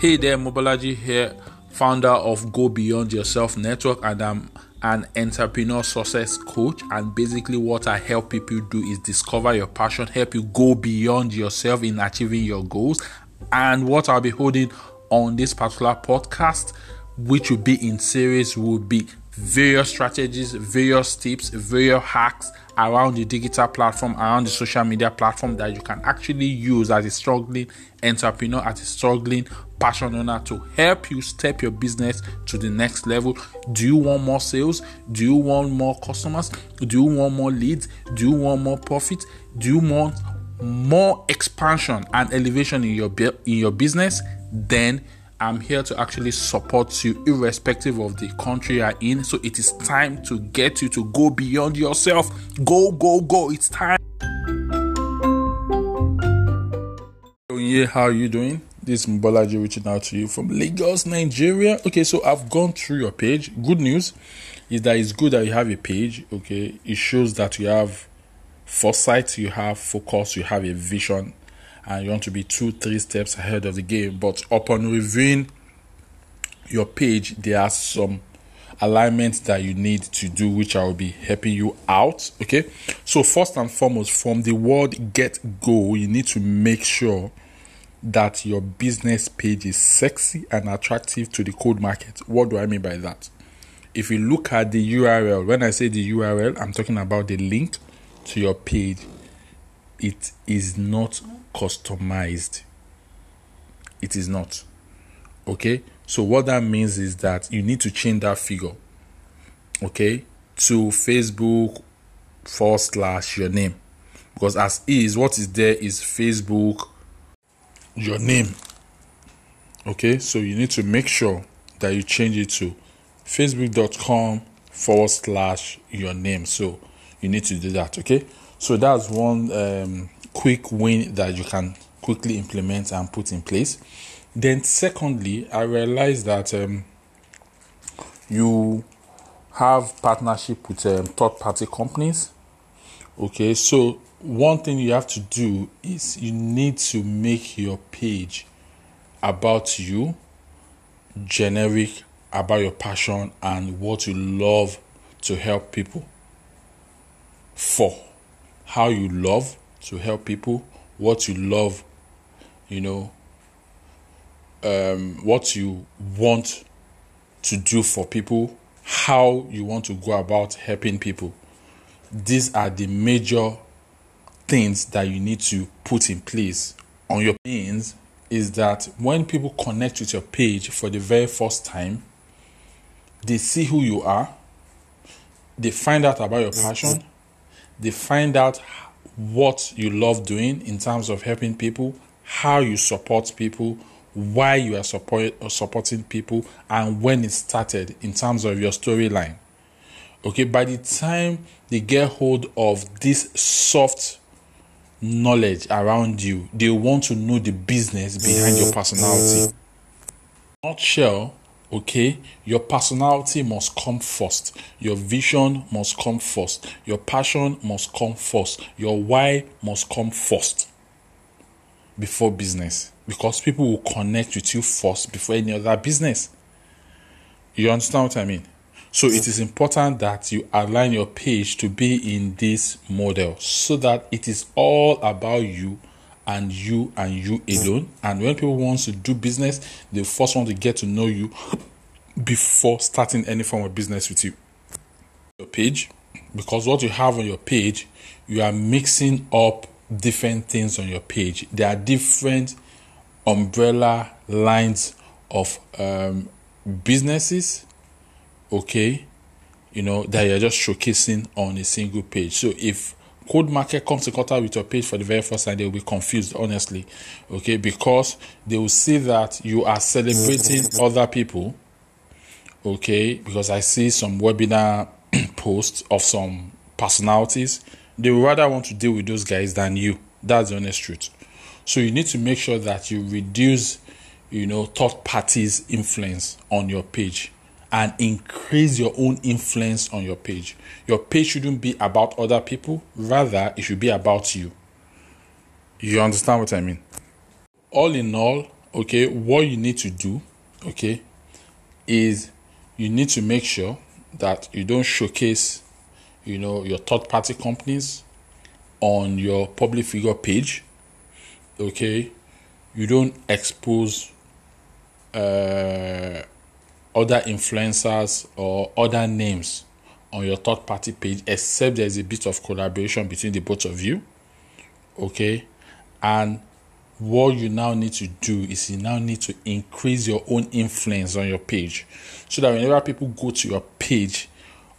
Hey there, Mobolaji here, founder of Go Beyond Yourself Network, and I'm an entrepreneur success coach. And basically, what I help people do is discover your passion, help you go beyond yourself in achieving your goals. And what I'll be holding on this particular podcast, which will be in series, will be various strategies, various tips, various hacks around the digital platform, around the social media platform that you can actually use as a struggling entrepreneur, as a struggling passion owner to help you step your business to the next level. Do you want more sales? Do you want more customers? Do you want more leads? Do you want more profit? Do you want more expansion and elevation in your in your business? Then I'm here to actually support you irrespective of the country you're in. So it is time to get you to go beyond yourself. Go, go, go. It's time. Yeah, how are you doing? This is Mobolaji reaching out to you from Lagos, Nigeria. Okay, so I've gone through your page. Good news is that it's good that you have a page. Okay, it shows that you have foresight, you have focus, you have a vision and you want to be two, three steps ahead of the game. But upon reviewing your page, there are some alignments that you need to do, which I will be helping you out. Okay, so first and foremost, from the word get go, you need to make sure that your business page is sexy and attractive to the cold market. What do I mean by that? If you look at the URL, when I say the URL, I'm talking about the link to your page. It is not customized. It is not. Okay? So, what that means is that you need to change that figure, okay, to Facebook forward slash your name. Because, as is, what is there is Facebook, your name. Okay? So, you need to make sure that you change it to facebook.com forward slash your name. So, you need to do that. Okay? So, that's one um, quick win that you can quickly implement and put in place. Then, secondly, I realized that um, you have partnership with um, third party companies. Okay, so one thing you have to do is you need to make your page about you, generic, about your passion, and what you love to help people for. How you love to help people, what you love, you know, um, what you want to do for people, how you want to go about helping people. These are the major things that you need to put in place on your means is that when people connect with your page for the very first time, they see who you are, they find out about your passion, they find out what you love doing in terms of helping people, how you support people, why you are support, uh, supporting people, and when it started in terms of your storyline. Okay, by the time they get hold of this soft knowledge around you, they want to know the business behind your personality. Nutshell, Okay, your personality must come first, your vision must come first, your passion must come first, your why must come first before business because people will connect with you first before any other business. You understand what I mean? So it is important that you align your page to be in this model so that it is all about you and you and you alone. And when people want to do business, they first want to get to know you before starting any form of business with you. Your page, because what you have on your page, you are mixing up different things on your page. There are different umbrella lines of um, businesses, okay, you know, that you're just showcasing on a single page. So if cold Market comes to contact with your page for the very first time, they will be confused, honestly, okay, because they will see that you are celebrating mm-hmm. other people, okay, because I see some webinar posts of some personalities. They would rather want to deal with those guys than you. That's the honest truth. So you need to make sure that you reduce, you know, third parties' influence on your page and increase your own influence on your page. Your page shouldn't be about other people, rather, it should be about you. You understand what I mean? All in all, okay, what you need to do, okay, is you need to make sure that you don't showcase, you know, your third party companies on your public figure page. Okay, you don't expose uh, other influencers or other names on your third party page except there's a bit of collaboration between the both of you okay? And what you now need to do is you now need to increase your own influence on your page so that whenever people go to your page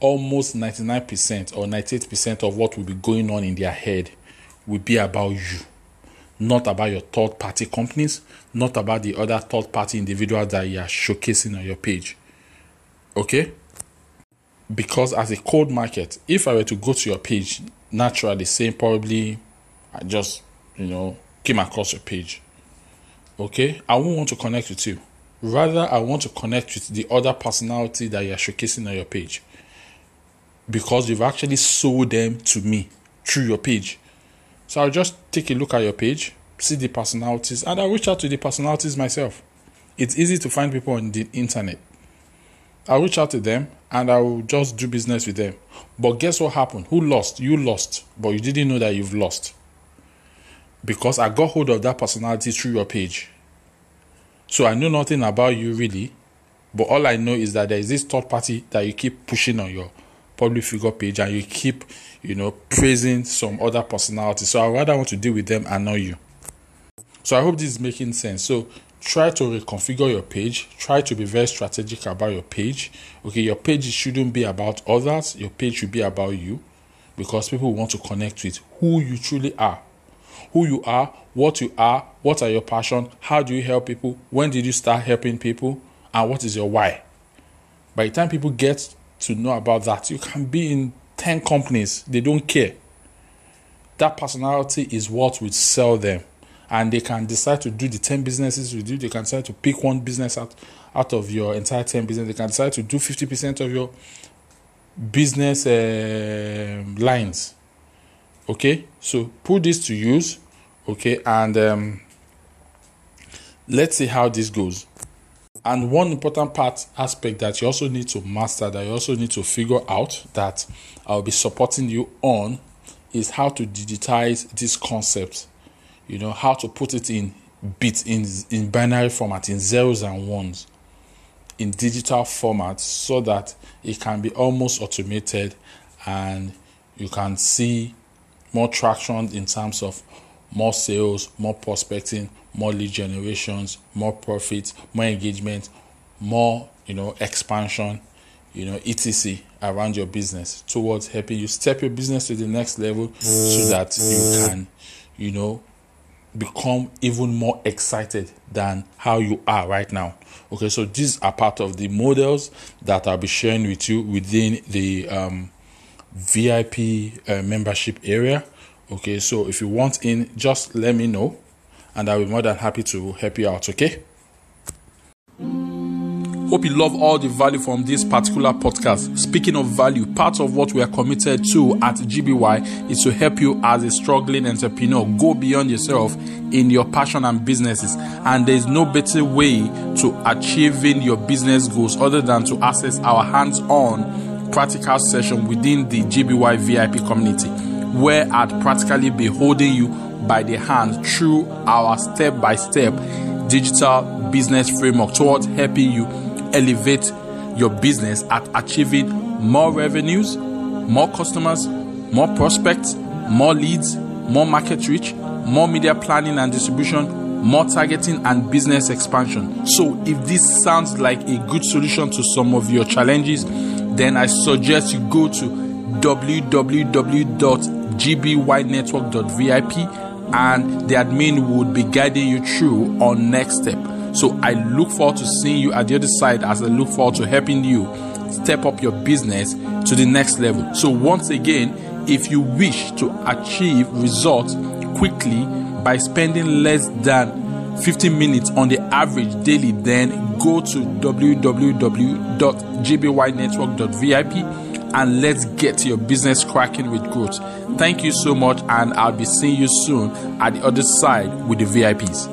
almost 99% or 98% of what will be going on in their head will be about you not about your third party companies not about the other third party individuals that you are showcasing on your page okay because as a cold market if i were to go to your page naturally saying probably i just you know came across your page. Okay, I won't want to connect with you. Rather, I want to connect with the other personality that you're showcasing on your page because you've actually sold them to me through your page. So I'll just take a look at your page, see the personalities, and I'll reach out to the personalities myself. It's easy to find people on the internet. I'll reach out to them and I will just do business with them. But guess what happened? Who lost? You lost, but you didn't know that you've lost because I got hold of that personality through your page. So I know nothing about you really, but all I know is that there is this third party that you keep pushing on your public figure page and you keep, you know, praising some other personality. So I rather want to deal with them and not you. So I hope this is making sense. So try to reconfigure your page. Try to be very strategic about your page. Okay, your page shouldn't be about others. Your page should be about you because people want to connect with who you truly are who you are, what you are, what are your passion, how do you help people, when did you start helping people, and what is your why. By the time people get to know about that, you can be in 10 companies, they don't care. That personality is what will sell them. And they can decide to do the 10 businesses with you. They can decide to pick one business out, out of your entire 10 business. They can decide to do 50% of your business uh, lines okay so put this to use okay and um, let's see how this goes and one important part aspect that you also need to master that you also need to figure out that i'll be supporting you on is how to digitize this concept. You know how to put it in bits in in binary format in zeros and ones in digital format so that it can be almost automated and you can see more traction in terms of more sales, more prospecting, more lead generations, more profits, more engagement, more you know expansion, you know etc around your business towards helping you step your business to the next level so that you can you know become even more excited than how you are right now. Okay, so these are part of the models that I'll be sharing with you within the um, VIP uh, membership area. Okay, so if you want in, just let me know and I'll be more than happy to help you out. Okay. Hope you love all the value from this particular podcast. Speaking of value, part of what we are committed to at GBY is to help you as a struggling entrepreneur go beyond yourself in your passion and businesses. And there is no better way to achieving your business goals other than to access our hands on practical session within the GBY VIP community, where I'd practically be holding you by the hand through our step by step digital business framework towards helping you elevate your business at achieving more revenues, more customers, more prospects, more leads, more market reach, more media planning and distribution, more targeting and business expansion. So, if this sounds like a good solution to some of your challenges, then I suggest you go to www.gbynetwork.vip and the admin would be guiding you through on next step. So I look forward to seeing you at the other side as I look forward to helping you step up your business to the next level. So once again, if you wish to achieve results quickly by spending less than 15 minutes on the average daily, then go to www.gbynetwork.vip and let's get your business cracking with growth. Thank you so much, and I'll be seeing you soon at the other side with the VIPs.